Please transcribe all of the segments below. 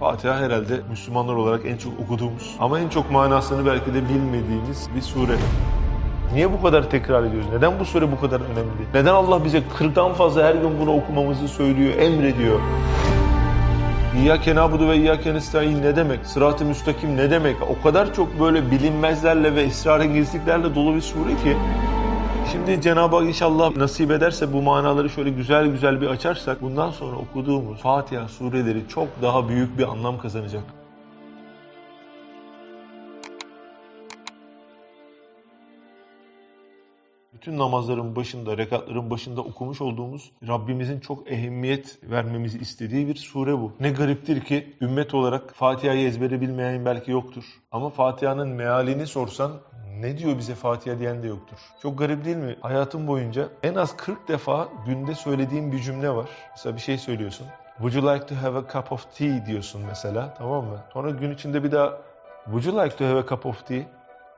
Fatiha herhalde Müslümanlar olarak en çok okuduğumuz ama en çok manasını belki de bilmediğimiz bir sure. Niye bu kadar tekrar ediyoruz? Neden bu sure bu kadar önemli? Neden Allah bize 40'tan fazla her gün bunu okumamızı söylüyor, emrediyor? İyyâke nâbudu ve iyyâke nestaîn ne demek? Sırat-ı müstakim ne demek? O kadar çok böyle bilinmezlerle ve esrarengizliklerle dolu bir sure ki Şimdi Cenab-ı Hak inşallah nasip ederse bu manaları şöyle güzel güzel bir açarsak bundan sonra okuduğumuz Fatiha sureleri çok daha büyük bir anlam kazanacak. Bütün namazların başında, rekatların başında okumuş olduğumuz Rabbimizin çok ehemmiyet vermemizi istediği bir sure bu. Ne gariptir ki ümmet olarak Fatiha'yı ezbere bilmeyen belki yoktur. Ama Fatiha'nın mealini sorsan ne diyor bize Fatiha diyen de yoktur. Çok garip değil mi? Hayatım boyunca en az 40 defa günde söylediğim bir cümle var. Mesela bir şey söylüyorsun. Would you like to have a cup of tea diyorsun mesela tamam mı? Sonra gün içinde bir daha Would you like to have a cup of tea?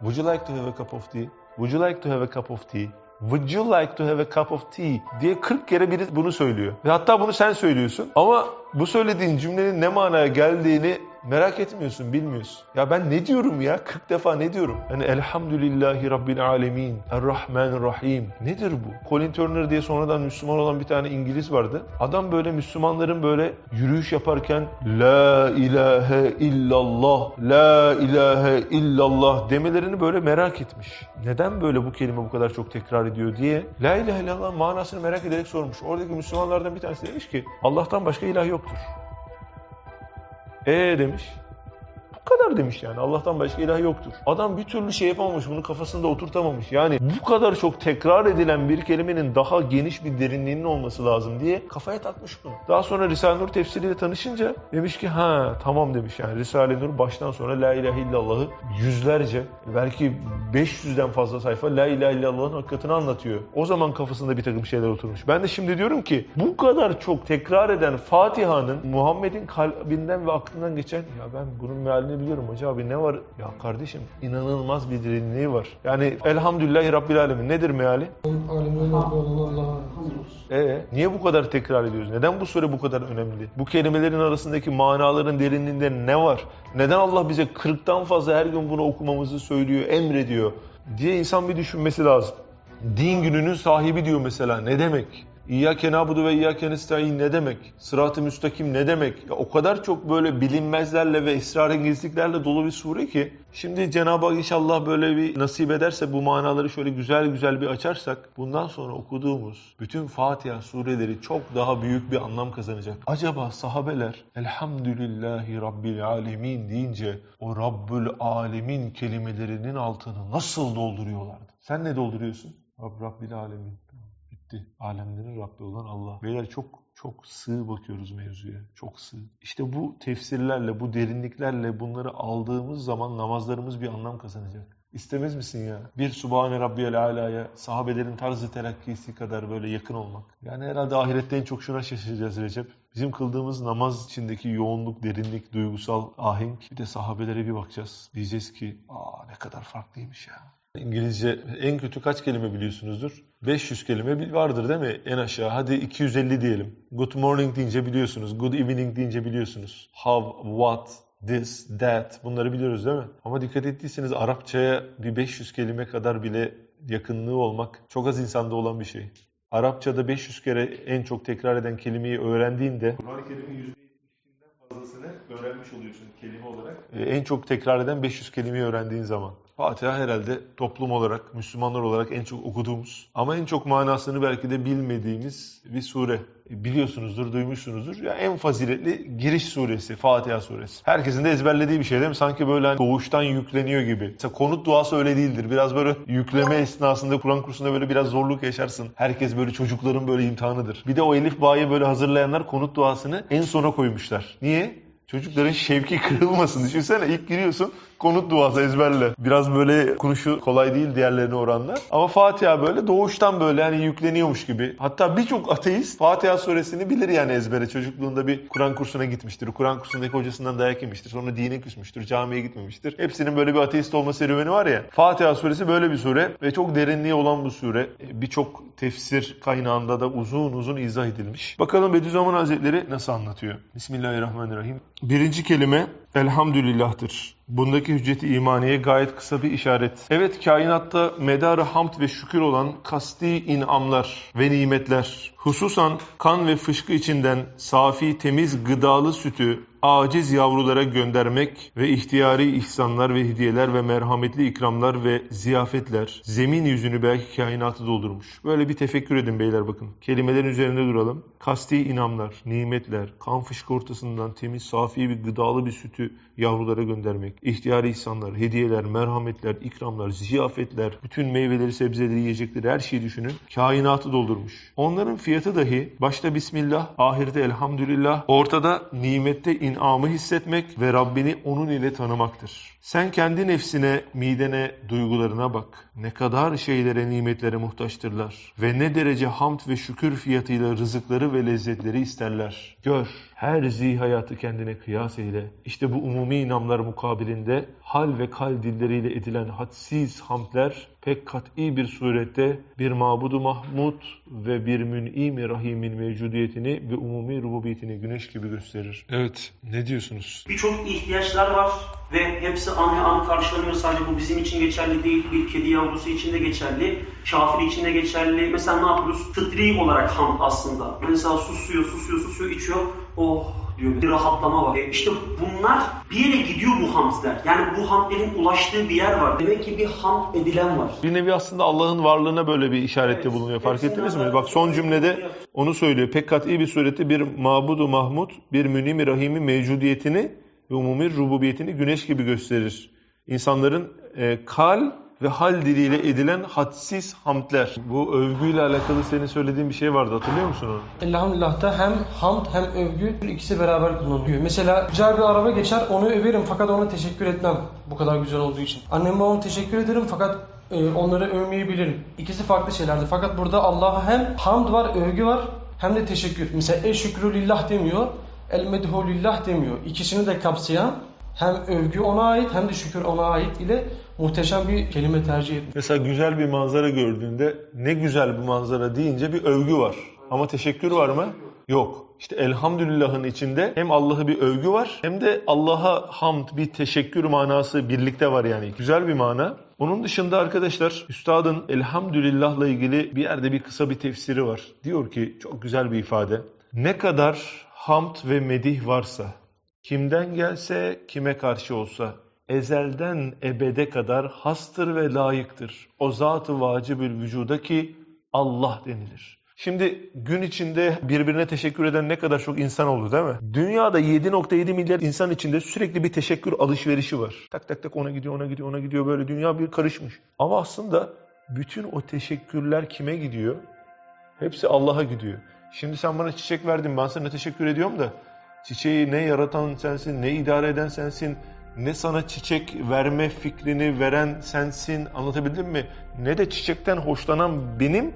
Would you like to have a cup of tea? Would you like to have a cup of tea? Would you like to have a cup of tea? diye 40 kere biri bunu söylüyor. Ve hatta bunu sen söylüyorsun. Ama bu söylediğin cümlenin ne manaya geldiğini merak etmiyorsun, bilmiyorsun. Ya ben ne diyorum ya? 40 defa ne diyorum? Yani elhamdülillahi rabbil alemin, errahmanirrahim. Nedir bu? Colin Turner diye sonradan Müslüman olan bir tane İngiliz vardı. Adam böyle Müslümanların böyle yürüyüş yaparken La ilahe illallah, La ilahe illallah demelerini böyle merak etmiş. Neden böyle bu kelime bu kadar çok tekrar ediyor diye La ilahe illallah manasını merak ederek sormuş. Oradaki Müslümanlardan bir tanesi demiş ki Allah'tan başka ilah yoktur. E demiş. Bu kadar demiş yani. Allah'tan başka ilah yoktur. Adam bir türlü şey yapamamış, bunu kafasında oturtamamış. Yani bu kadar çok tekrar edilen bir kelimenin daha geniş bir derinliğinin olması lazım diye kafaya takmış bunu. Daha sonra Risale-i Nur tefsiriyle tanışınca demiş ki ha tamam demiş yani Risale-i Nur baştan sona La ilahe illallah'ı yüzlerce belki 500'den fazla sayfa La ilahe illallah'ın hakikatini anlatıyor. O zaman kafasında bir takım şeyler oturmuş. Ben de şimdi diyorum ki bu kadar çok tekrar eden Fatiha'nın Muhammed'in kalbinden ve aklından geçen ya ben bunun mealini biliyorum hoca abi ne var? Ya kardeşim inanılmaz bir derinliği var. Yani elhamdülillahi rabbil alemin nedir meali? Alemin. Ee, niye bu kadar tekrar ediyoruz? Neden bu sure bu kadar önemli? Bu kelimelerin arasındaki manaların derinliğinde ne var? Neden Allah bize 40'tan fazla her gün bunu okumamızı söylüyor, emrediyor diye insan bir düşünmesi lazım. Din gününün sahibi diyor mesela. Ne demek? İyyâke nâbudu ve iyyâke nestaîn ne demek? Sırat-ı müstakim ne demek? Ya o kadar çok böyle bilinmezlerle ve esrarengizliklerle dolu bir sure ki şimdi Cenab-ı Hak inşallah böyle bir nasip ederse bu manaları şöyle güzel güzel bir açarsak bundan sonra okuduğumuz bütün Fatiha sureleri çok daha büyük bir anlam kazanacak. Acaba sahabeler elhamdülillahi rabbil alemin deyince o Rabbül alemin kelimelerinin altını nasıl dolduruyorlardı? Sen ne dolduruyorsun? Rab, Rabbil alemin bitti. Alemlerin Rabbi olan Allah. Beyler çok çok sığ bakıyoruz mevzuya. Çok sığ. İşte bu tefsirlerle, bu derinliklerle bunları aldığımız zaman namazlarımız bir anlam kazanacak. İstemez misin ya? Bir Subhane Rabbiyel Ala'ya sahabelerin tarzı telakkisi kadar böyle yakın olmak. Yani herhalde ahirette en çok şuna şaşıracağız Recep. Bizim kıldığımız namaz içindeki yoğunluk, derinlik, duygusal ahenk. Bir de sahabelere bir bakacağız. Diyeceğiz ki aa ne kadar farklıymış ya. İngilizce en kötü kaç kelime biliyorsunuzdur? 500 kelime vardır değil mi? En aşağı. Hadi 250 diyelim. Good morning deyince biliyorsunuz. Good evening deyince biliyorsunuz. How, what, this, that bunları biliyoruz değil mi? Ama dikkat ettiyseniz Arapçaya bir 500 kelime kadar bile yakınlığı olmak çok az insanda olan bir şey. Arapçada 500 kere en çok tekrar eden kelimeyi öğrendiğinde Kur'an-ı Kerim'in %70'inden fazlasını öğrenmiş oluyorsun kelime olarak. Ee, en çok tekrar eden 500 kelimeyi öğrendiğin zaman. Fatiha herhalde toplum olarak, Müslümanlar olarak en çok okuduğumuz ama en çok manasını belki de bilmediğimiz bir sure. Biliyorsunuzdur, duymuşsunuzdur. Ya en faziletli giriş suresi, Fatiha suresi. Herkesin de ezberlediği bir şey değil mi? Sanki böyle hani doğuştan yükleniyor gibi. Mesela konut duası öyle değildir. Biraz böyle yükleme esnasında Kur'an kursunda böyle biraz zorluk yaşarsın. Herkes böyle çocukların böyle imtihanıdır. Bir de o Elif Bağ'ı böyle hazırlayanlar konut duasını en sona koymuşlar. Niye? Çocukların şevki kırılmasın. Düşünsene ilk giriyorsun konut duası ezberle. Biraz böyle konuşu kolay değil diğerlerine oranla. Ama Fatiha böyle doğuştan böyle hani yükleniyormuş gibi. Hatta birçok ateist Fatiha suresini bilir yani ezbere. Çocukluğunda bir Kur'an kursuna gitmiştir. Kur'an kursundaki hocasından dayak yemiştir. Sonra dine küsmüştür. Camiye gitmemiştir. Hepsinin böyle bir ateist olma serüveni var ya. Fatiha suresi böyle bir sure ve çok derinliği olan bu sure. Birçok tefsir kaynağında da uzun uzun izah edilmiş. Bakalım Bediüzzaman Hazretleri nasıl anlatıyor? Bismillahirrahmanirrahim. Birinci kelime elhamdülillah'tır. Bundaki hücceti imaniye gayet kısa bir işaret. Evet kainatta medarı hamd ve şükür olan kasti inamlar ve nimetler, hususan kan ve fışkı içinden safi temiz gıdalı sütü aciz yavrulara göndermek ve ihtiyari ihsanlar ve hediyeler ve merhametli ikramlar ve ziyafetler zemin yüzünü belki kainatı doldurmuş. Böyle bir tefekkür edin beyler bakın. Kelimelerin üzerinde duralım. Kasti inamlar, nimetler, kan fışkı ortasından temiz, safi bir gıdalı bir sütü yavrulara göndermek, ihtiyari ihsanlar, hediyeler, merhametler, ikramlar, ziyafetler, bütün meyveleri, sebzeleri, yiyecekleri her şeyi düşünün. Kainatı doldurmuş. Onların fiyatı dahi başta Bismillah, ahirde elhamdülillah, ortada nimette inamı hissetmek ve Rabbini onun ile tanımaktır. Sen kendi nefsine, midene, duygularına bak. Ne kadar şeylere, nimetlere muhtaçtırlar. Ve ne derece hamd ve şükür fiyatıyla rızıkları ve lezzetleri isterler. Gör, her zihayatı kendine kıyas eyle. İşte bu umumi inamlar mukabilinde hal ve kal dilleriyle edilen hadsiz hamdler pek kat'i bir surette bir mabudu mahmud ve bir mün'im rahimin mevcudiyetini ve umumi rububiyetini güneş gibi gösterir. Evet, ne diyorsunuz? Birçok ihtiyaçlar var ve hepsi an he an karşılanıyor. Sadece bu bizim için geçerli değil, bir kedi yavrusu için de geçerli, kafir için de geçerli. Mesela ne yapıyoruz? Fıtri olarak hamd aslında. Mesela susuyor, susuyor, susuyor, içiyor. Oh diyor. Bir rahatlama var. E işte bunlar bir yere gidiyor bu hamdler. Yani bu hamdlerin ulaştığı bir yer var. Demek ki bir hamd edilen var. Bir nevi aslında Allah'ın varlığına böyle bir işarette Evet. bulunuyor. Fark Hepsinin ettiniz mi? Bak son cümlede onu söylüyor. Pek kat'i bir surette bir mabudu mahmud, bir münimi rahimi mevcudiyetini ve umumi rububiyetini güneş gibi gösterir. İnsanların e, kal ve hal diliyle edilen hadsiz hamdler. Bu övgüyle alakalı senin söylediğin bir şey vardı. Hatırlıyor musun onu? Elhamdülillah'ta hem hamd hem övgü ikisi beraber kullanılıyor. Mesela güzel bir araba geçer onu överim fakat ona teşekkür etmem bu kadar güzel olduğu için. Anneme babama teşekkür ederim fakat e, onları övmeyebilirim. İkisi farklı şeylerdi. Fakat burada Allah'a hem hamd var, övgü var hem de teşekkür. Mesela el şükrü lillah demiyor, el medhu lillah demiyor. İkisini de kapsayan hem övgü ona ait hem de şükür ona ait ile muhteşem bir kelime tercih etmiş. Mesela güzel bir manzara gördüğünde ne güzel bu manzara deyince bir övgü var. Ama teşekkür var mı? Yok. İşte elhamdülillah'ın içinde hem Allah'a bir övgü var hem de Allah'a hamd bir teşekkür manası birlikte var yani. Güzel bir mana. Onun dışında arkadaşlar Üstad'ın elhamdülillah'la ilgili bir yerde bir kısa bir tefsiri var. Diyor ki çok güzel bir ifade. Ne kadar hamd ve medih varsa, kimden gelse kime karşı olsa, ezelden ebede kadar hastır ve layıktır. O zat-ı vacibül vücuda ki Allah denilir. Şimdi gün içinde birbirine teşekkür eden ne kadar çok insan oldu değil mi? Dünyada 7.7 milyar insan içinde sürekli bir teşekkür alışverişi var. Tak tak tak ona gidiyor, ona gidiyor, ona gidiyor böyle dünya bir karışmış. Ama aslında bütün o teşekkürler kime gidiyor? Hepsi Allah'a gidiyor. Şimdi sen bana çiçek verdin ben sana teşekkür ediyorum da çiçeği ne yaratan sensin, ne idare eden sensin, ne sana çiçek verme fikrini veren sensin anlatabildim mi? Ne de çiçekten hoşlanan benim,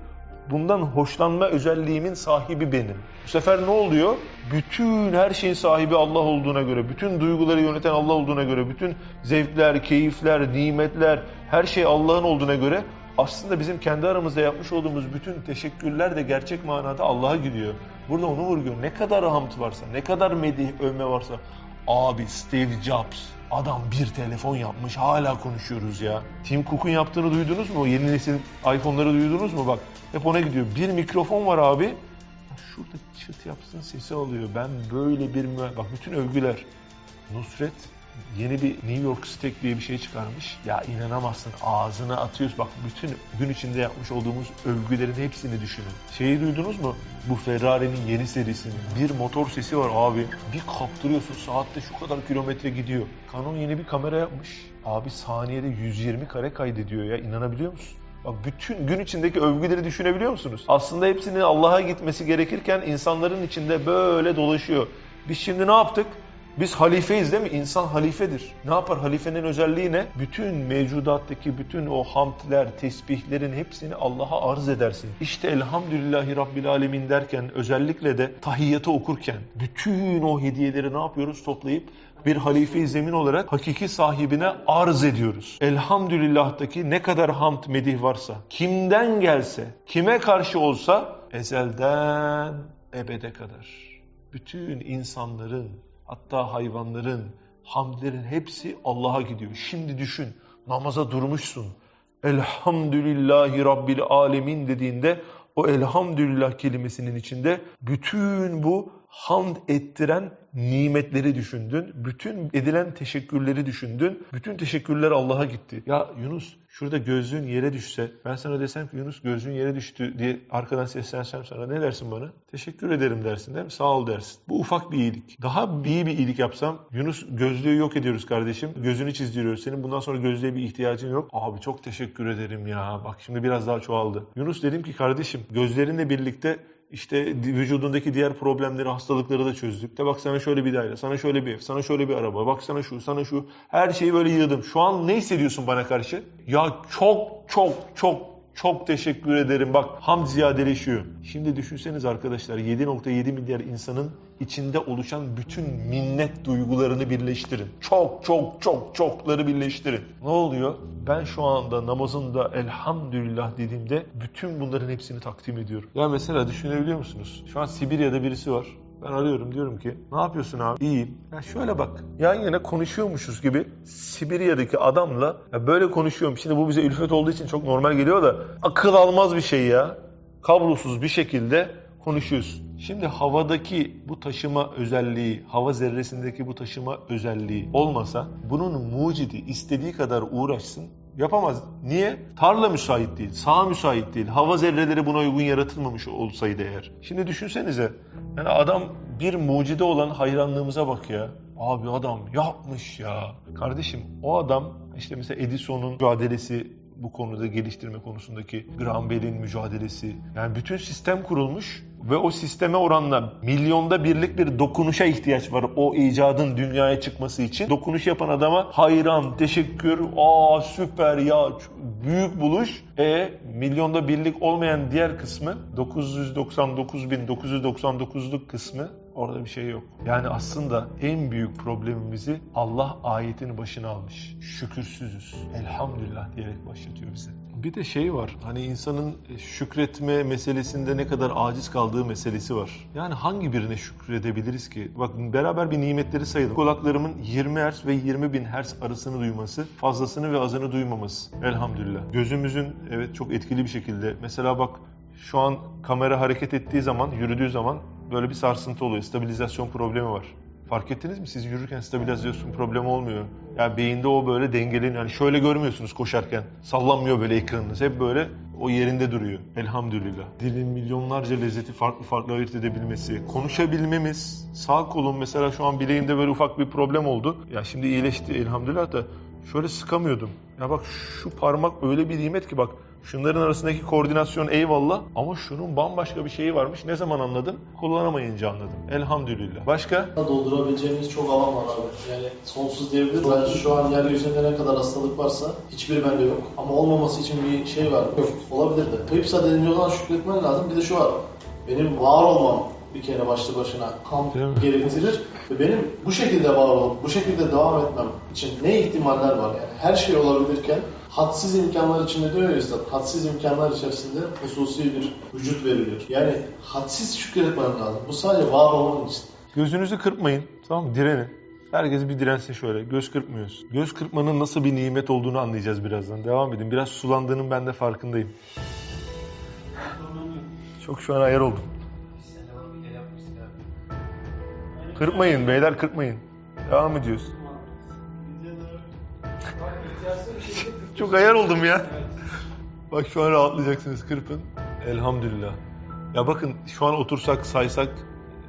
bundan hoşlanma özelliğimin sahibi benim. Bu sefer ne oluyor? Bütün her şeyin sahibi Allah olduğuna göre, bütün duyguları yöneten Allah olduğuna göre, bütün zevkler, keyifler, nimetler, her şey Allah'ın olduğuna göre aslında bizim kendi aramızda yapmış olduğumuz bütün teşekkürler de gerçek manada Allah'a gidiyor. Burada onu vurguyor. Ne kadar hamd varsa, ne kadar medih, övme varsa. Abi Steve Jobs adam bir telefon yapmış hala konuşuyoruz ya. Tim Cook'un yaptığını duydunuz mu? Yeni nesil iPhone'ları duydunuz mu? Bak hep ona gidiyor. Bir mikrofon var abi. Şurada çıt yapsın sesi alıyor. Ben böyle bir. Bak bütün övgüler. Nusret yeni bir New York Steak diye bir şey çıkarmış. Ya inanamazsın ağzına atıyoruz. Bak bütün gün içinde yapmış olduğumuz övgülerin hepsini düşünün. Şeyi duydunuz mu? Bu Ferrari'nin yeni serisinin bir motor sesi var abi. Bir kaptırıyorsun saatte şu kadar kilometre gidiyor. Canon yeni bir kamera yapmış. Abi saniyede 120 kare kaydediyor ya inanabiliyor musun? Bak bütün gün içindeki övgüleri düşünebiliyor musunuz? Aslında hepsinin Allah'a gitmesi gerekirken insanların içinde böyle dolaşıyor. Biz şimdi ne yaptık? Biz halifeyiz değil mi? İnsan halifedir. Ne yapar? Halifenin özelliği ne? Bütün mevcudattaki bütün o hamdler, tesbihlerin hepsini Allah'a arz edersin. İşte elhamdülillahi rabbil alemin derken özellikle de tahiyyatı okurken bütün o hediyeleri ne yapıyoruz? Toplayıp bir halife-i zemin olarak hakiki sahibine arz ediyoruz. Elhamdülillah'taki ne kadar hamd medih varsa, kimden gelse, kime karşı olsa ezelden ebede kadar bütün insanların hatta hayvanların, hamdlerin hepsi Allah'a gidiyor. Şimdi düşün, namaza durmuşsun. Elhamdülillahi Rabbil Alemin dediğinde o elhamdülillah kelimesinin içinde bütün bu hamd ettiren nimetleri düşündün. Bütün edilen teşekkürleri düşündün. Bütün teşekkürler Allah'a gitti. Ya Yunus şurada gözlüğün yere düşse ben sana desem ki Yunus gözlüğün yere düştü diye arkadan seslensem sana ne dersin bana? Teşekkür ederim dersin değil mi? Sağ ol dersin. Bu ufak bir iyilik. Daha iyi bir iyilik yapsam Yunus gözlüğü yok ediyoruz kardeşim. Gözünü çizdiriyoruz. Senin bundan sonra gözlüğe bir ihtiyacın yok. Abi çok teşekkür ederim ya. Bak şimdi biraz daha çoğaldı. Yunus dedim ki kardeşim gözlerinle birlikte işte vücudundaki diğer problemleri, hastalıkları da çözdük. De bak sana şöyle bir daire, sana şöyle bir ev, sana şöyle bir araba, bak sana şu, sana şu. Her şeyi böyle yığdım. Şu an ne hissediyorsun bana karşı? Ya çok çok çok çok teşekkür ederim. Bak ham ziyadeleşiyor. Şimdi düşünseniz arkadaşlar 7.7 milyar insanın içinde oluşan bütün minnet duygularını birleştirin. Çok çok çok çokları birleştirin. Ne oluyor? Ben şu anda namazında elhamdülillah dediğimde bütün bunların hepsini takdim ediyorum. Ya mesela düşünebiliyor musunuz? Şu an Sibirya'da birisi var. Ben arıyorum diyorum ki ne yapıyorsun abi? İyiyim. Ya şöyle bak yan yana konuşuyormuşuz gibi Sibirya'daki adamla ya böyle konuşuyorum. Şimdi bu bize ülfet olduğu için çok normal geliyor da akıl almaz bir şey ya. Kablosuz bir şekilde konuşuyorsun. Şimdi havadaki bu taşıma özelliği, hava zerresindeki bu taşıma özelliği olmasa bunun mucidi istediği kadar uğraşsın Yapamaz. Niye? Tarla müsait değil, saha müsait değil. Hava zerreleri buna uygun yaratılmamış olsaydı eğer. Şimdi düşünsenize. Yani adam bir mucide olan hayranlığımıza bak ya. Abi adam yapmış ya. Kardeşim o adam işte mesela Edison'un mücadelesi bu konuda geliştirme konusundaki Graham mücadelesi. Yani bütün sistem kurulmuş ve o sisteme oranla milyonda birlik bir dokunuşa ihtiyaç var o icadın dünyaya çıkması için. Dokunuş yapan adama hayran, teşekkür, aa süper ya büyük buluş. E milyonda birlik olmayan diğer kısmı 999.999'luk kısmı orada bir şey yok. Yani aslında en büyük problemimizi Allah ayetin başına almış. Şükürsüzüz. Elhamdülillah diyerek başlatıyor bize. Bir de şey var. Hani insanın şükretme meselesinde ne kadar aciz kaldığı meselesi var. Yani hangi birine şükredebiliriz ki? Bak beraber bir nimetleri sayalım. Kulaklarımın 20 Hz ve 20 bin Hz arasını duyması, fazlasını ve azını duymaması. Elhamdülillah. Gözümüzün evet çok etkili bir şekilde. Mesela bak şu an kamera hareket ettiği zaman, yürüdüğü zaman böyle bir sarsıntı oluyor. Stabilizasyon problemi var. Fark ettiniz mi? Siz yürürken stabilizasyon problemi olmuyor. Yani beyinde o böyle dengeleniyor. Yani şöyle görmüyorsunuz koşarken. Sallanmıyor böyle ekranınız. Hep böyle o yerinde duruyor. Elhamdülillah. Dilin milyonlarca lezzeti farklı farklı ayırt edebilmesi. Konuşabilmemiz. Sağ kolum mesela şu an bileğimde böyle ufak bir problem oldu. Ya şimdi iyileşti elhamdülillah da şöyle sıkamıyordum. Ya bak şu parmak öyle bir nimet ki bak Şunların arasındaki koordinasyon eyvallah ama şunun bambaşka bir şeyi varmış. Ne zaman anladım? Kullanamayınca anladım. Elhamdülillah. Başka? Doldurabileceğimiz çok alan var abi. Yani sonsuz diyebiliriz. Ben şu an yeryüzünde ne kadar hastalık varsa hiçbir bende yok. Ama olmaması için bir şey var. Yok. Olabilir de. Kayıpsa denince olan şükretmen lazım. Bir de şu var. Benim var olmam bir kere başlı başına ham gerektirir. Ve benim bu şekilde var olup, bu şekilde devam etmem için ne ihtimaller var yani. Her şey olabilirken hadsiz imkanlar içinde diyor ya Üstad, hadsiz imkanlar içerisinde hususi bir vücut veriliyor. Yani hadsiz şükretmen lazım. Bu sadece var olman için. Gözünüzü kırpmayın. Tamam mı? Direnin. Herkes bir dirensin şöyle. Göz kırpmıyoruz. Göz kırpmanın nasıl bir nimet olduğunu anlayacağız birazdan. Devam edin. Biraz sulandığının ben de farkındayım. Çok şu an ayar oldum. Kırpmayın beyler kırpmayın. Devam ediyoruz. Çok ayar oldum ya. Bak şu an rahatlayacaksınız kırpın. Elhamdülillah. Ya bakın şu an otursak saysak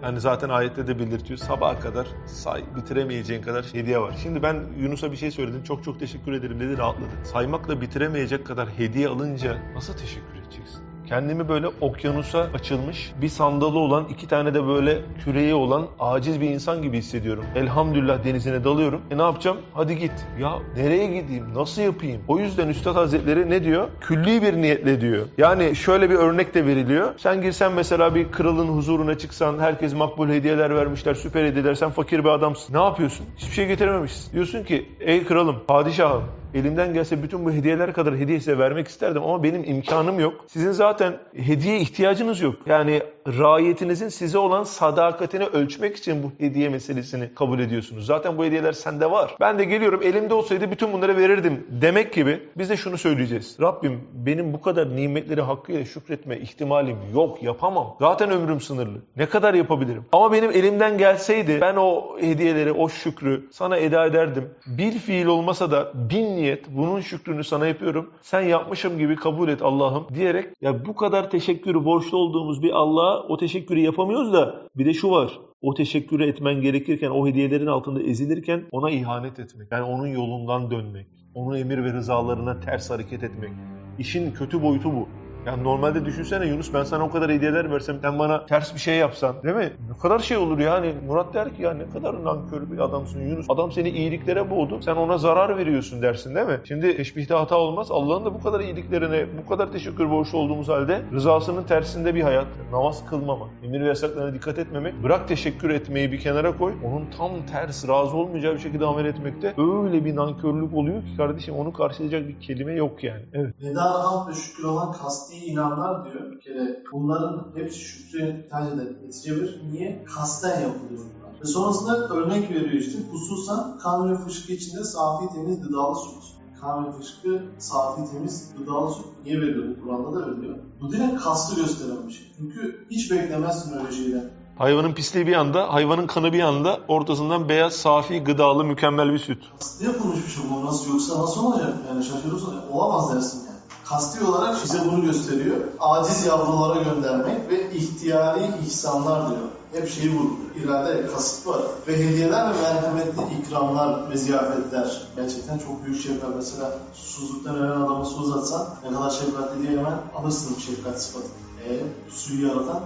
yani zaten ayette de belirtiyor. Sabaha kadar say, bitiremeyeceğin kadar hediye var. Şimdi ben Yunus'a bir şey söyledim. Çok çok teşekkür ederim dedi rahatladı. Saymakla bitiremeyecek kadar hediye alınca nasıl teşekkür edeceksin? Kendimi böyle okyanusa açılmış bir sandalı olan iki tane de böyle küreği olan aciz bir insan gibi hissediyorum. Elhamdülillah denizine dalıyorum. E ne yapacağım? Hadi git. Ya nereye gideyim? Nasıl yapayım? O yüzden Üstad Hazretleri ne diyor? Külli bir niyetle diyor. Yani şöyle bir örnek de veriliyor. Sen girsen mesela bir kralın huzuruna çıksan herkes makbul hediyeler vermişler, süper hediyeler. Sen fakir bir adamsın. Ne yapıyorsun? Hiçbir şey getirememişsin. Diyorsun ki ey kralım, padişahım elimden gelse bütün bu hediyeler kadar hediye size vermek isterdim ama benim imkanım yok. Sizin zaten hediye ihtiyacınız yok. Yani raiyetinizin size olan sadakatini ölçmek için bu hediye meselesini kabul ediyorsunuz. Zaten bu hediyeler sende var. Ben de geliyorum elimde olsaydı bütün bunları verirdim demek gibi biz de şunu söyleyeceğiz. Rabbim benim bu kadar nimetleri hakkıyla şükretme ihtimalim yok yapamam. Zaten ömrüm sınırlı. Ne kadar yapabilirim? Ama benim elimden gelseydi ben o hediyeleri, o şükrü sana eda ederdim. Bir fiil olmasa da bin niyet bunun şükrünü sana yapıyorum. Sen yapmışım gibi kabul et Allah'ım diyerek ya bu kadar teşekkürü borçlu olduğumuz bir Allah'a o teşekkürü yapamıyoruz da bir de şu var. O teşekkürü etmen gerekirken, o hediyelerin altında ezilirken ona ihanet etmek. Yani onun yolundan dönmek. Onun emir ve rızalarına ters hareket etmek. İşin kötü boyutu bu. Yani normalde düşünsene Yunus ben sana o kadar hediyeler versem sen bana ters bir şey yapsan değil mi? Ne kadar şey olur yani. Murat der ki ya ne kadar nankör bir adamsın Yunus. Adam seni iyiliklere boğdu. Sen ona zarar veriyorsun dersin değil mi? Şimdi teşbihte hata olmaz. Allah'ın da bu kadar iyiliklerine, bu kadar teşekkür borçlu olduğumuz halde rızasının tersinde bir hayat. Namaz kılmamak, emir ve yasaklarına dikkat etmemek. Bırak teşekkür etmeyi bir kenara koy. Onun tam ters, razı olmayacağı bir şekilde amel etmekte öyle bir nankörlük oluyor ki kardeşim onu karşılayacak bir kelime yok yani. Evet. Veda, hamd ve şükür olan kasti ilanlar diyor. Bir kere bunların hepsi şükrü tercih edilebilir. Niye? Kasten yapılıyor bunlar. Ve sonrasında örnek veriyor işte. Hususan kan ve fışkı içinde safi temiz gıdalı süt. Kan ve fışkı safi temiz gıdalı süt. Niye veriyor bu Kur'an'da da veriliyor. Bu direkt kastı gösteren bir şey. Çünkü hiç beklemezsin öyle şeyden. Hayvanın pisliği bir anda, hayvanın kanı bir anda, ortasından beyaz, safi, gıdalı, mükemmel bir süt. Kasti yapılmış bir şey bu. Nasıl yoksa nasıl olacak? Yani şaşırırsan olamaz dersin yani. Kasti olarak bize bunu gösteriyor. Aciz yavrulara göndermek ve ihtiyari ihsanlar diyor. Hep şeyi vurguluyor. İrade, kasıt var. Ve hediyeler ve merhametli ikramlar ve ziyafetler. Gerçekten çok büyük şefkat. Mesela susuzluktan ölen adama su uzatsan ne kadar şefkatli diye hemen alırsın şefkat sıfatı. E, suyu yaratan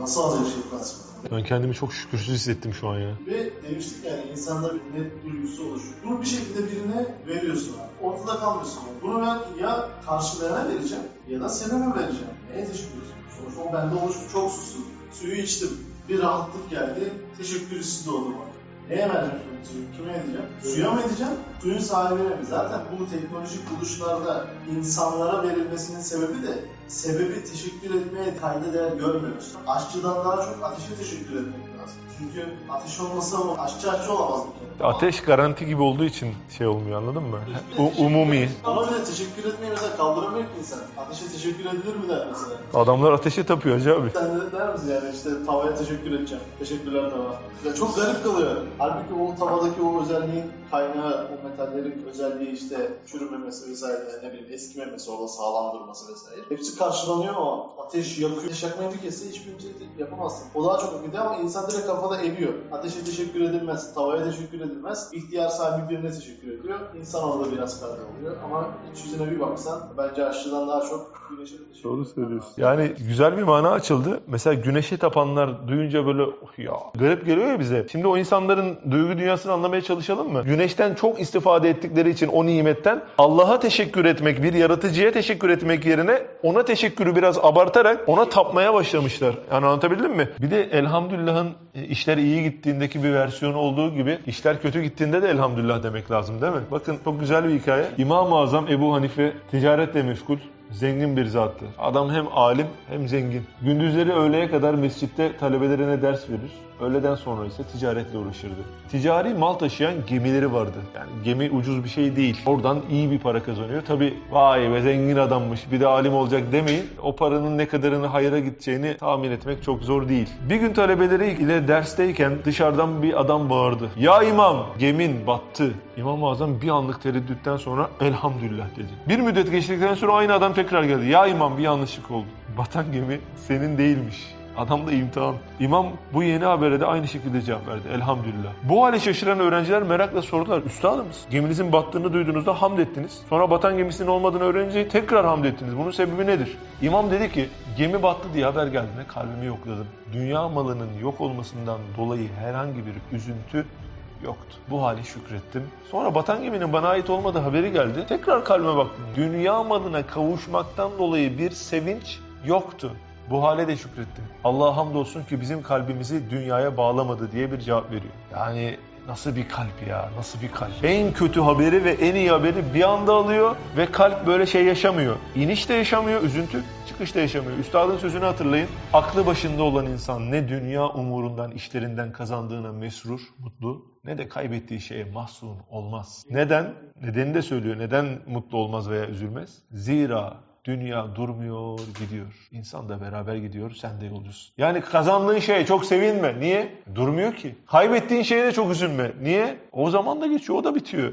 nasıl alacak şefkat sıfatı? Ben kendimi çok şükürsüz hissettim şu an ya. Ve demiştik yani insanda bir net duygusu oluşuyor. Bunu bir şekilde birine veriyorsun abi. Ortada kalmıyorsun. Yani. Bunu ben ya karşılayana vereceğim ya da sebebe vereceğim. Neye teşekkür ediyorsun? Sonuçta o bende oluştu. Çok sustum. Suyu içtim. Bir rahatlık geldi. Teşekkür doğdu bana. Neye vereceğim suyu? Kime edeceğim? Suya mı edeceğim? Suyun sahibine mi? Zaten bu teknolojik buluşlarda insanlara verilmesinin sebebi de sebebi teşekkür etmeye kayda değer görmüyoruz. Aşçıdan daha çok ateşe teşekkür etmek lazım. Çünkü ateş olmasa o aşçı aşçı olamaz kere. Ateş garanti gibi olduğu için şey olmuyor anladın mı? U- umumi. Ona bile teşekkür etmeyi mesela kaldıramıyor ki insan. Ateşe teşekkür edilir mi der mesela. Adamlar ateşe tapıyor hacı abi. Sen de der misin yani işte tavaya teşekkür edeceğim. Teşekkürler tava. Ya çok garip kalıyor. Halbuki o tavadaki o özelliğin kaynağı, o metallerin özelliği işte çürümemesi vesaire, ne bileyim eskimemesi, orada sağlam durması vesaire. Hepsi karşılanıyor ama ateş yakıyor. Ateş yakmayı bir kesse hiçbir şey yapamazsın. O daha çok önemli ama insan direkt kafada eriyor. Ateşe teşekkür edilmez, tavaya teşekkür edilmez. İhtiyar sahibi birine teşekkür ediyor. İnsan orada biraz karda oluyor ama iç yüzüne bir baksan bence aşçıdan daha çok güneşe teşekkür Doğru söylüyorsun. Yani güzel bir mana açıldı. Mesela güneşe tapanlar duyunca böyle "Oh ya garip geliyor ya bize. Şimdi o insanların duygu dünyasını anlamaya çalışalım mı? Güneşten çok istifade ettikleri için o nimetten Allah'a teşekkür etmek, bir yaratıcıya teşekkür etmek yerine ona teşekkürü biraz abartarak ona tapmaya başlamışlar. Yani anlatabildim mi? Bir de elhamdülillah'ın e, işler iyi gittiğindeki bir versiyonu olduğu gibi işler kötü gittiğinde de elhamdülillah demek lazım değil mi? Bakın çok güzel bir hikaye. İmam-ı Azam Ebu Hanife ticaretle meşgul. Zengin bir zattı. Adam hem alim hem zengin. Gündüzleri öğleye kadar mescitte talebelerine ders verir. Öğleden sonra ise ticaretle uğraşırdı. Ticari mal taşıyan gemileri vardı. Yani gemi ucuz bir şey değil. Oradan iyi bir para kazanıyor. Tabi vay be zengin adammış bir de alim olacak demeyin. O paranın ne kadarını hayra gideceğini tahmin etmek çok zor değil. Bir gün talebeleri ile dersteyken dışarıdan bir adam bağırdı. Ya imam gemin battı. İmam-ı Azam bir anlık tereddütten sonra elhamdülillah dedi. Bir müddet geçtikten sonra aynı adam tekrar geldi. Ya imam bir yanlışlık oldu. Batan gemi senin değilmiş. Adam da imtihan. İmam bu yeni habere de aynı şekilde cevap verdi. Elhamdülillah. Bu hale şaşıran öğrenciler merakla sordular. Üstadımız geminizin battığını duyduğunuzda hamd ettiniz. Sonra batan gemisinin olmadığını öğrenince tekrar hamd ettiniz. Bunun sebebi nedir? İmam dedi ki gemi battı diye haber geldiğinde kalbimi yokladım. Dünya malının yok olmasından dolayı herhangi bir üzüntü yoktu. Bu hale şükrettim. Sonra batan geminin bana ait olmadığı haberi geldi. Tekrar kalbime baktım. Dünya malına kavuşmaktan dolayı bir sevinç yoktu. Bu hale de şükrettim. Allah'a hamdolsun ki bizim kalbimizi dünyaya bağlamadı diye bir cevap veriyor. Yani Nasıl bir kalp ya? Nasıl bir kalp? En kötü haberi ve en iyi haberi bir anda alıyor ve kalp böyle şey yaşamıyor. İniş de yaşamıyor, üzüntü, çıkış da yaşamıyor. Üstadın sözünü hatırlayın. Aklı başında olan insan ne dünya umurundan, işlerinden kazandığına mesrur, mutlu ne de kaybettiği şeye mahzun olmaz. Neden? Nedeni de söylüyor. Neden mutlu olmaz veya üzülmez? Zira Dünya durmuyor, gidiyor. İnsan da beraber gidiyor, sen de yolcusun. Yani kazandığın şeye çok sevinme. Niye? Durmuyor ki. Kaybettiğin şeye de çok üzülme. Niye? O zaman da geçiyor, o da bitiyor.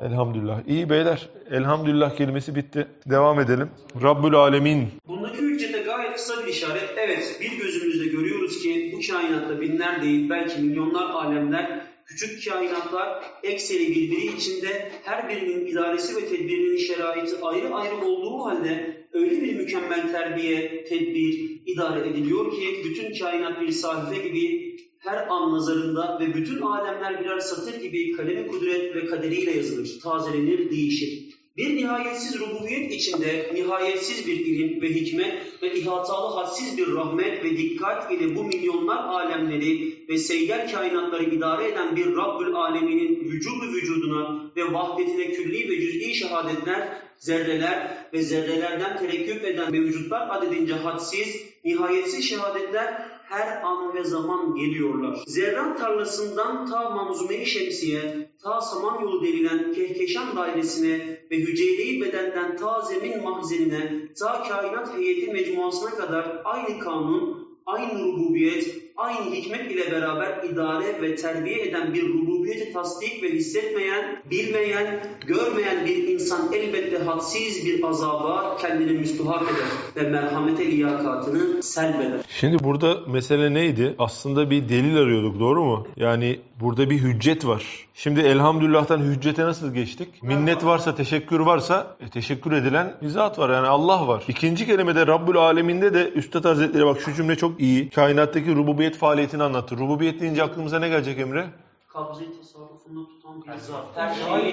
Elhamdülillah. İyi beyler. Elhamdülillah kelimesi bitti. Devam edelim. Rabbül Alemin. Bundaki hüccete gayet kısa bir işaret. Evet bir gözümüzle görüyoruz ki bu kainatta binler değil belki milyonlar alemler küçük kainatlar ekseri birbiri içinde her birinin idaresi ve tedbirinin şeraiti ayrı ayrı olduğu halde öyle bir mükemmel terbiye, tedbir, idare ediliyor ki bütün kainat bir sahife gibi her an nazarında ve bütün alemler birer satır gibi kalemi kudret ve kaderiyle yazılır, tazelenir, değişir. Bir nihayetsiz rububiyet içinde nihayetsiz bir ilim ve hikmet ve ihatalı hadsiz bir rahmet ve dikkat ile bu milyonlar alemleri ve seyyar kainatları idare eden bir Rabbül Aleminin vücudu vücuduna ve vahdetine külli ve cüz'i şehadetler, zerreler ve zerrelerden terekküp eden mevcutlar adedince hadsiz, nihayetsiz şehadetler her an ve zaman geliyorlar. Zerrat tarlasından ta manzume-i şemsiye, ta samanyolu denilen kehkeşan dairesine ve hücreli bedenden ta zemin mahzenine, ta kainat heyeti mecmuasına kadar aynı kanun, aynı rububiyet, aynı hikmet ile beraber idare ve terbiye eden bir rububiyeti tasdik ve hissetmeyen, bilmeyen, görmeyen bir insan elbette hadsiz bir azaba kendini müstahak eder ve merhamete liyakatını selbeder. Şimdi burada mesele neydi? Aslında bir delil arıyorduk doğru mu? Yani burada bir hüccet var. Şimdi elhamdülillah'tan hüccete nasıl geçtik? Minnet varsa, teşekkür varsa e, teşekkür edilen zat var. Yani Allah var. İkinci kelimede Rabbül Aleminde de Üstad Hazretleri bak şu cümle çok iyi. Kainattaki rububiyet faaliyetini anlatır. Rububiyet deyince aklımıza ne gelecek Emre? Kabze-i tasarrufunda.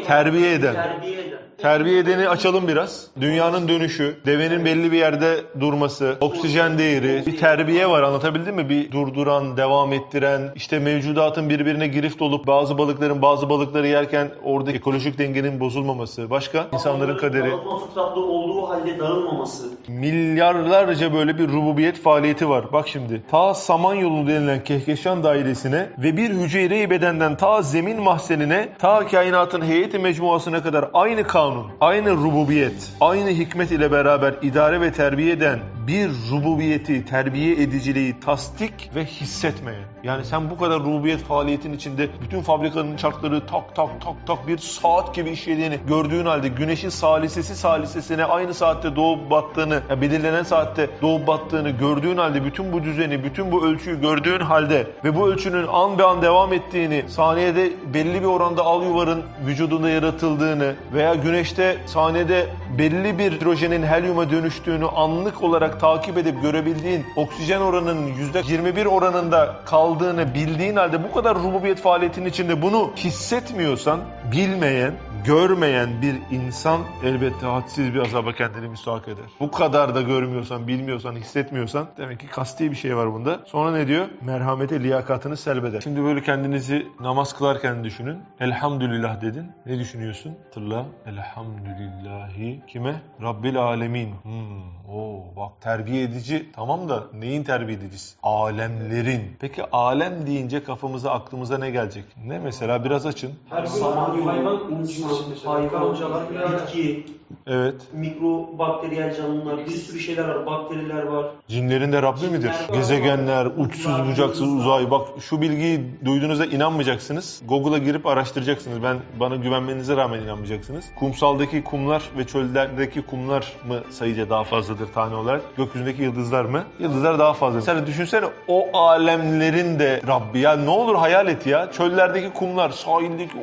Terbiye, eden. Terbiye eden. Terbiye edeni açalım biraz. Dünyanın dönüşü, devenin belli bir yerde durması, oksijen değeri, bir terbiye var anlatabildim mi? Bir durduran, devam ettiren, işte mevcudatın birbirine girift olup bazı balıkların bazı balıkları yerken oradaki ekolojik dengenin bozulmaması. Başka? insanların kaderi. Fıtratlı olduğu halde dağılmaması. Milyarlarca böyle bir rububiyet faaliyeti var. Bak şimdi. Ta Samanyolu denilen Kehkeşan dairesine ve bir hücre-i bedenden ta zemin mahzenine, ta kainatın heyeti mecmuasına kadar aynı kanun, aynı rububiyet, aynı hikmet ile beraber idare ve terbiye eden bir rububiyeti, terbiye ediciliği tasdik ve hissetmeyen. Yani sen bu kadar rububiyet faaliyetin içinde bütün fabrikanın çarkları tak tak tak tak bir saat gibi işlediğini gördüğün halde güneşin salisesi salisesine aynı saatte doğup battığını, ya belirlenen saatte doğup battığını gördüğün halde bütün bu düzeni, bütün bu ölçüyü gördüğün halde ve bu ölçünün an be an devam ettiğini, saniyede belli bir oranda al yuvarın vücudunda yaratıldığını veya güneşte saniyede belli bir hidrojenin helyuma dönüştüğünü anlık olarak takip edip görebildiğin oksijen oranının %21 oranında kaldığını bildiğin halde bu kadar rububiyet faaliyetinin içinde bunu hissetmiyorsan bilmeyen, görmeyen bir insan elbette hadsiz bir azaba kendini müstahak eder. Bu kadar da görmüyorsan, bilmiyorsan, hissetmiyorsan demek ki kasti bir şey var bunda. Sonra ne diyor? Merhamete liyakatını selbeder. Şimdi böyle kendinizi namaz kılarken düşünün. Elhamdülillah dedin. Ne düşünüyorsun? Hatırla. Elhamdülillahi kime? Rabbil alemin. Hmm, oo, bak terbiye edici tamam da neyin terbiye edicisi? Alemlerin. Peki alem deyince kafamıza aklımıza ne gelecek? Ne mesela biraz açın. Her Samanyolu, hayvan insan, mesela. hayvan, Karıncalar, bitki, Evet. mikrobakteriyel canlılar, bir sürü şeyler var, bakteriler var. Cinlerin de Rabbi midir? Gezegenler, uçsuz bucaksız uzay. Bak şu bilgiyi duyduğunuzda inanmayacaksınız. Google'a girip araştıracaksınız. Ben bana güvenmenize rağmen inanmayacaksınız. Kumsaldaki kumlar ve çöllerdeki kumlar mı sayıca daha fazladır tane olarak? Gökyüzündeki yıldızlar mı? Yıldızlar daha fazla. Sen düşünsene o alemlerin de Rabbi. Ya ne olur hayal et ya. Çöllerdeki kumlar, sahildeki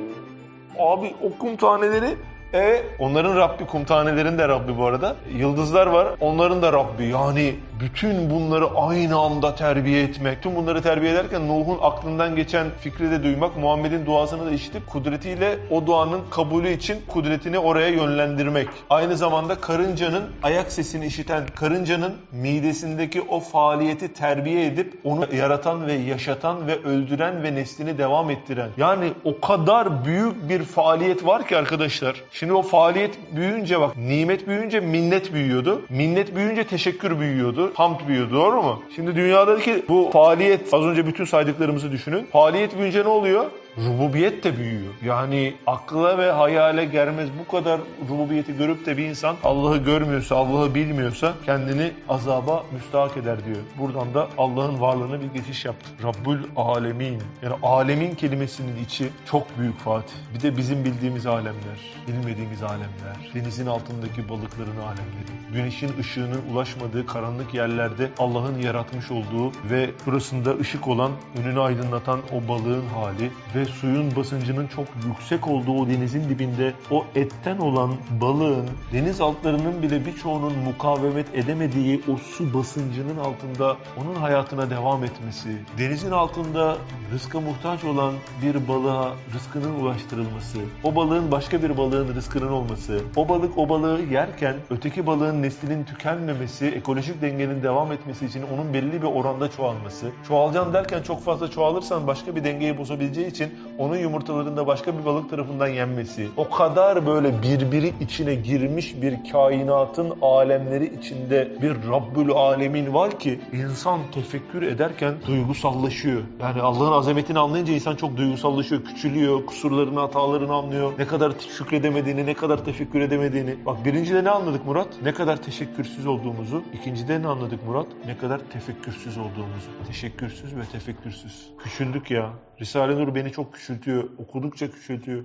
Abi o kum taneleri e onların Rabbi kum tanelerin de Rabbi bu arada. Yıldızlar var onların da Rabbi. Yani bütün bunları aynı anda terbiye etmek. Tüm bunları terbiye ederken Nuh'un aklından geçen fikri de duymak, Muhammed'in duasını da işitip kudretiyle o duanın kabulü için kudretini oraya yönlendirmek. Aynı zamanda karıncanın ayak sesini işiten karıncanın midesindeki o faaliyeti terbiye edip onu yaratan ve yaşatan ve öldüren ve neslini devam ettiren. Yani o kadar büyük bir faaliyet var ki arkadaşlar. Şimdi o faaliyet büyüyünce bak nimet büyüyünce minnet büyüyordu. Minnet büyüyünce teşekkür büyüyordu. Hamd büyüyordu doğru mu? Şimdi dünyadaki bu faaliyet az önce bütün saydıklarımızı düşünün. Faaliyet büyüyünce ne oluyor? Rububiyet de büyüyor. Yani akla ve hayale gelmez bu kadar rububiyeti görüp de bir insan Allah'ı görmüyorsa, Allah'ı bilmiyorsa kendini azaba müstahak eder diyor. Buradan da Allah'ın varlığına bir geçiş yaptı. Rabbül Alemin. Yani alemin kelimesinin içi çok büyük Fatih. Bir de bizim bildiğimiz alemler, bilmediğimiz alemler, denizin altındaki balıkların alemleri, güneşin ışığının ulaşmadığı karanlık yerlerde Allah'ın yaratmış olduğu ve burasında ışık olan, önünü aydınlatan o balığın hali ve suyun basıncının çok yüksek olduğu o denizin dibinde o etten olan balığın deniz altlarının bile birçoğunun mukavemet edemediği o su basıncının altında onun hayatına devam etmesi, denizin altında rızka muhtaç olan bir balığa rızkının ulaştırılması, o balığın başka bir balığın rızkının olması, o balık o balığı yerken öteki balığın neslinin tükenmemesi, ekolojik dengenin devam etmesi için onun belli bir oranda çoğalması, çoğalacağım derken çok fazla çoğalırsan başka bir dengeyi bozabileceği için onun yumurtalarında başka bir balık tarafından yenmesi, o kadar böyle birbiri içine girmiş bir kainatın alemleri içinde bir Rabbül Alemin var ki insan tefekkür ederken duygusallaşıyor. Yani Allah'ın azametini anlayınca insan çok duygusallaşıyor, küçülüyor, kusurlarını, hatalarını anlıyor. Ne kadar şükredemediğini, ne kadar tefekkür edemediğini. Bak birincide ne anladık Murat? Ne kadar teşekkürsüz olduğumuzu. İkincide ne anladık Murat? Ne kadar tefekkürsüz olduğumuzu. Teşekkürsüz ve tefekkürsüz. Küçüldük ya. Risale-i Nur beni çok küçültüyor. Okudukça küçültüyor.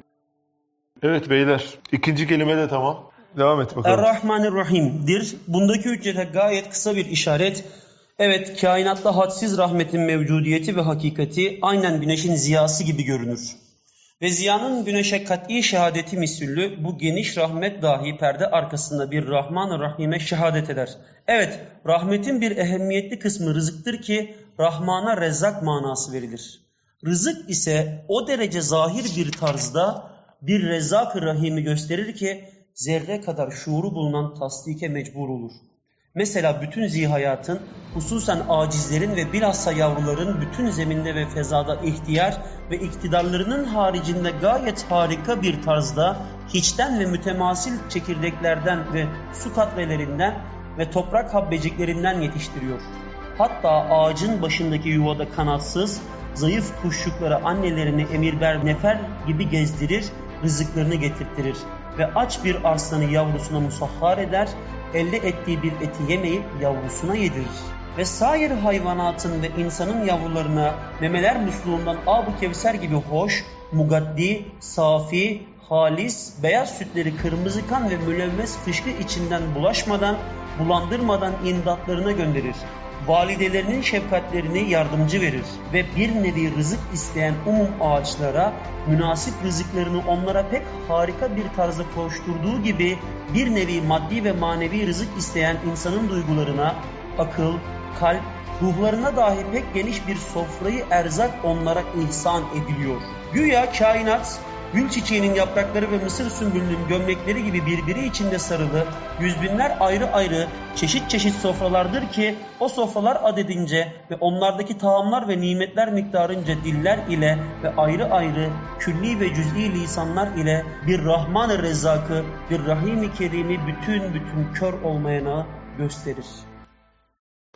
Evet beyler. ikinci kelime de tamam. Devam et bakalım. Er-Rahmanir-Rahim'dir. Bundaki hüccete gayet kısa bir işaret. Evet, kainatta hadsiz rahmetin mevcudiyeti ve hakikati aynen güneşin ziyası gibi görünür. Ve ziyanın güneşe kat'i şehadeti misüllü bu geniş rahmet dahi perde arkasında bir Rahman-ı Rahim'e şehadet eder. Evet, rahmetin bir ehemmiyetli kısmı rızıktır ki Rahman'a rezzak manası verilir. Rızık ise o derece zahir bir tarzda bir rezzak-ı rahimi gösterir ki zerre kadar şuuru bulunan tasdike mecbur olur. Mesela bütün zihayatın, hususen acizlerin ve bilhassa yavruların bütün zeminde ve fezada ihtiyar ve iktidarlarının haricinde gayet harika bir tarzda hiçten ve mütemasil çekirdeklerden ve su katrelerinden ve toprak habbeciklerinden yetiştiriyor. Hatta ağacın başındaki yuvada kanatsız, zayıf kuşçuklara annelerini emirber nefer gibi gezdirir, rızıklarını getirtirir ve aç bir arslanı yavrusuna musahhar eder, elde ettiği bir eti yemeyip yavrusuna yedirir. Ve sair hayvanatın ve insanın yavrularına memeler musluğundan ab-ı kevser gibi hoş, mugaddi, safi, halis, beyaz sütleri kırmızı kan ve mülevves fışkı içinden bulaşmadan, bulandırmadan imdatlarına gönderir validelerinin şefkatlerini yardımcı verir ve bir nevi rızık isteyen umum ağaçlara münasip rızıklarını onlara pek harika bir tarzda koşturduğu gibi bir nevi maddi ve manevi rızık isteyen insanın duygularına akıl, kalp, ruhlarına dahi pek geniş bir sofrayı erzak onlara ihsan ediliyor. Güya kainat Gül çiçeğinin yaprakları ve mısır sümbülünün gömlekleri gibi birbiri içinde sarılı, yüz binler ayrı ayrı çeşit çeşit sofralardır ki o sofralar adedince ve onlardaki taamlar ve nimetler miktarınca diller ile ve ayrı ayrı külli ve cüz'i lisanlar ile bir Rahman-ı Rezzak'ı, bir Rahim-i Kerim'i bütün bütün kör olmayana gösterir.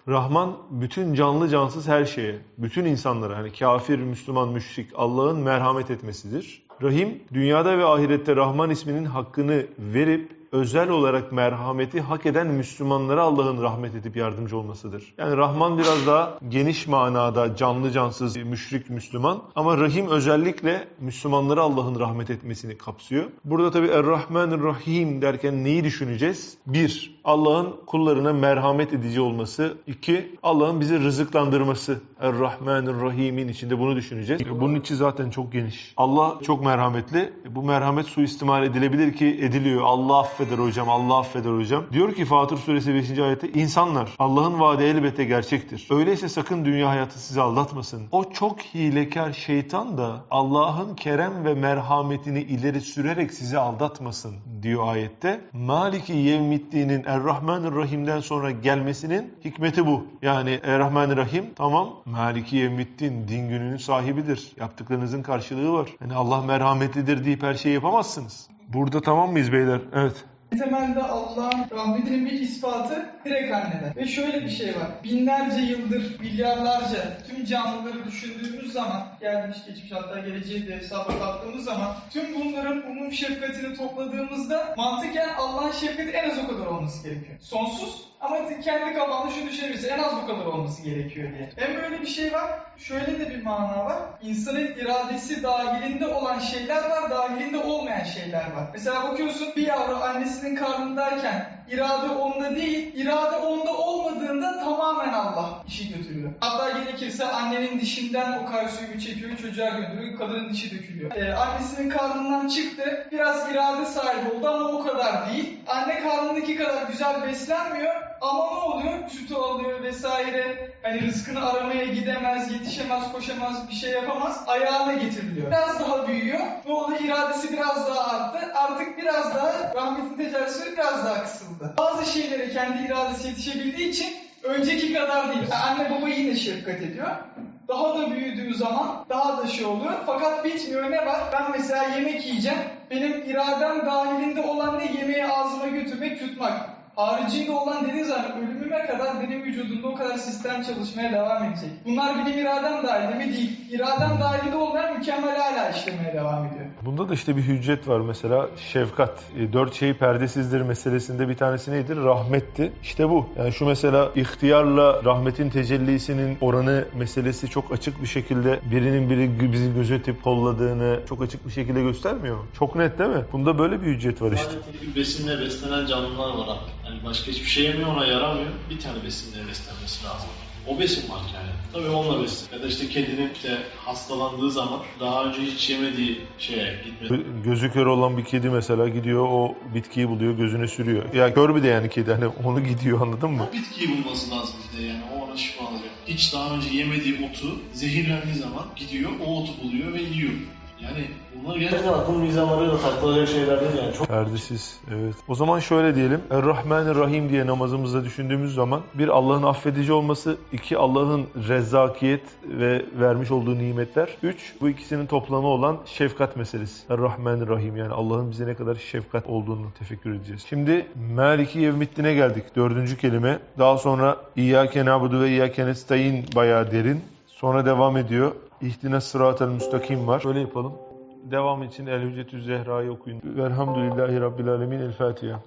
Rahman bütün canlı cansız her şeye, bütün insanlara hani kafir, Müslüman, müşrik Allah'ın merhamet etmesidir. Rahim dünyada ve ahirette Rahman isminin hakkını verip özel olarak merhameti hak eden Müslümanlara Allah'ın rahmet edip yardımcı olmasıdır. Yani Rahman biraz daha geniş manada canlı cansız müşrik Müslüman ama Rahim özellikle Müslümanlara Allah'ın rahmet etmesini kapsıyor. Burada tabi Er-Rahman Rahim derken neyi düşüneceğiz? Bir, Allah'ın kullarına merhamet edici olması. İki, Allah'ın bizi rızıklandırması. Er-Rahman Rahim'in içinde bunu düşüneceğiz. Bunun içi zaten çok geniş. Allah çok merhametli. Bu merhamet suistimal edilebilir ki ediliyor. Allah affet affeder hocam, Allah affeder hocam. Diyor ki Fatır suresi 5. ayette insanlar Allah'ın vaadi elbette gerçektir. Öyleyse sakın dünya hayatı sizi aldatmasın. O çok hilekar şeytan da Allah'ın kerem ve merhametini ileri sürerek sizi aldatmasın diyor ayette. Maliki yevmiddinin Errahmanirrahim'den sonra gelmesinin hikmeti bu. Yani Errahmanirrahim tamam Maliki yevmiddin din gününün sahibidir. Yaptıklarınızın karşılığı var. Yani Allah merhametlidir deyip her şeyi yapamazsınız. Burada tamam mıyız beyler? Evet. Temelde Allah'ın rahmetinin bir ispatı direkt anneden. Ve şöyle bir şey var. Binlerce yıldır, milyarlarca tüm canlıları düşündüğümüz zaman, gelmiş geçmiş hatta geleceği de hesaba kattığımız zaman tüm bunların umum şefkatini topladığımızda mantıken Allah'ın şefkati en az o kadar olması gerekiyor. Sonsuz ama kendi kafanda şu düşünebilirsin en az bu kadar olması gerekiyor diye. Hem böyle bir şey var, şöyle de bir mana var. İnsanın iradesi dahilinde olan şeyler var, dahilinde olmayan şeyler var. Mesela bakıyorsun bir yavru annesinin karnındayken irade onda değil, irade onda olmadığında tamamen Allah işi götürüyor. Hatta gerekirse annenin dişinden o kalsiyumu çekiyor, çocuğa gönderiyor, kadının dişi dökülüyor. Ee, annesinin karnından çıktı, biraz irade sahibi oldu ama o kadar değil. Anne karnındaki kadar güzel beslenmiyor ama ne oluyor? Sütü alıyor vesaire. Hani rızkını aramaya gidemez, yetişemez, koşamaz, bir şey yapamaz. Ayağına getiriliyor. Biraz daha büyüyor. Ne oldu? İradesi biraz daha arttı. Artık biraz daha rahmetin tecellisi biraz daha kısıldı. Bazı şeylere kendi iradesi yetişebildiği için önceki kadar değil. Yani anne baba yine şefkat ediyor. Daha da büyüdüğü zaman daha da şey oluyor. Fakat bitmiyor ne var? Ben mesela yemek yiyeceğim. Benim iradem dahilinde olan ne yemeği ağzıma götürmek, yutmak. Haricinde olan dediği zaman ölümüme kadar benim vücudumda o kadar sistem çalışmaya devam edecek. Bunlar benim iradem dahilinde mi değil. İradem dahilinde olmayan mükemmel hala işlemeye devam ediyor. Bunda da işte bir hüccet var mesela şefkat. E, Dört şeyi perdesizdir meselesinde bir tanesi nedir? Rahmetti. İşte bu. Yani şu mesela ihtiyarla rahmetin tecellisinin oranı meselesi çok açık bir şekilde birinin biri bizi gözetip kolladığını çok açık bir şekilde göstermiyor. mu? Çok net değil mi? Bunda böyle bir hüccet var işte. Sadece besinle beslenen canlılar var. Yani başka hiçbir şey yemiyor ona yaramıyor. Bir tane besinle beslenmesi lazım. O besin var yani. Tabii onunla besin. Ya da işte kedinin işte hastalandığı zaman daha önce hiç yemediği şeye gitmesi. Gözü kör olan bir kedi mesela gidiyor o bitkiyi buluyor gözüne sürüyor. Ya kör bir de yani kedi hani onu gidiyor anladın mı? O bitkiyi bulması lazım de yani. O ona şifa alacak. Hiç daha önce yemediği otu zehirlendiği zaman gidiyor o otu buluyor ve yiyor. Yani bunlar gerçekten akıl mizanlarıyla takılacak şeyler değil yani. Çok Perdesiz, evet. O zaman şöyle diyelim. Er-Rahmanir-Rahim diye namazımızda düşündüğümüz zaman bir Allah'ın affedici olması, iki Allah'ın rezzakiyet ve vermiş olduğu nimetler, üç bu ikisinin toplamı olan şefkat meselesi. Er-Rahmanir-Rahim yani Allah'ın bize ne kadar şefkat olduğunu tefekkür edeceğiz. Şimdi Maliki Yevmiddin'e geldik. Dördüncü kelime. Daha sonra İyyâke na'budu ve İyyâke nestaîn bayağı derin. Sonra devam ediyor. İhdine sıratel müstakim var. Şöyle yapalım. Devam için El Hüccetü Zehra'yı okuyun. Velhamdülillahi Rabbil Alemin. El Fatiha.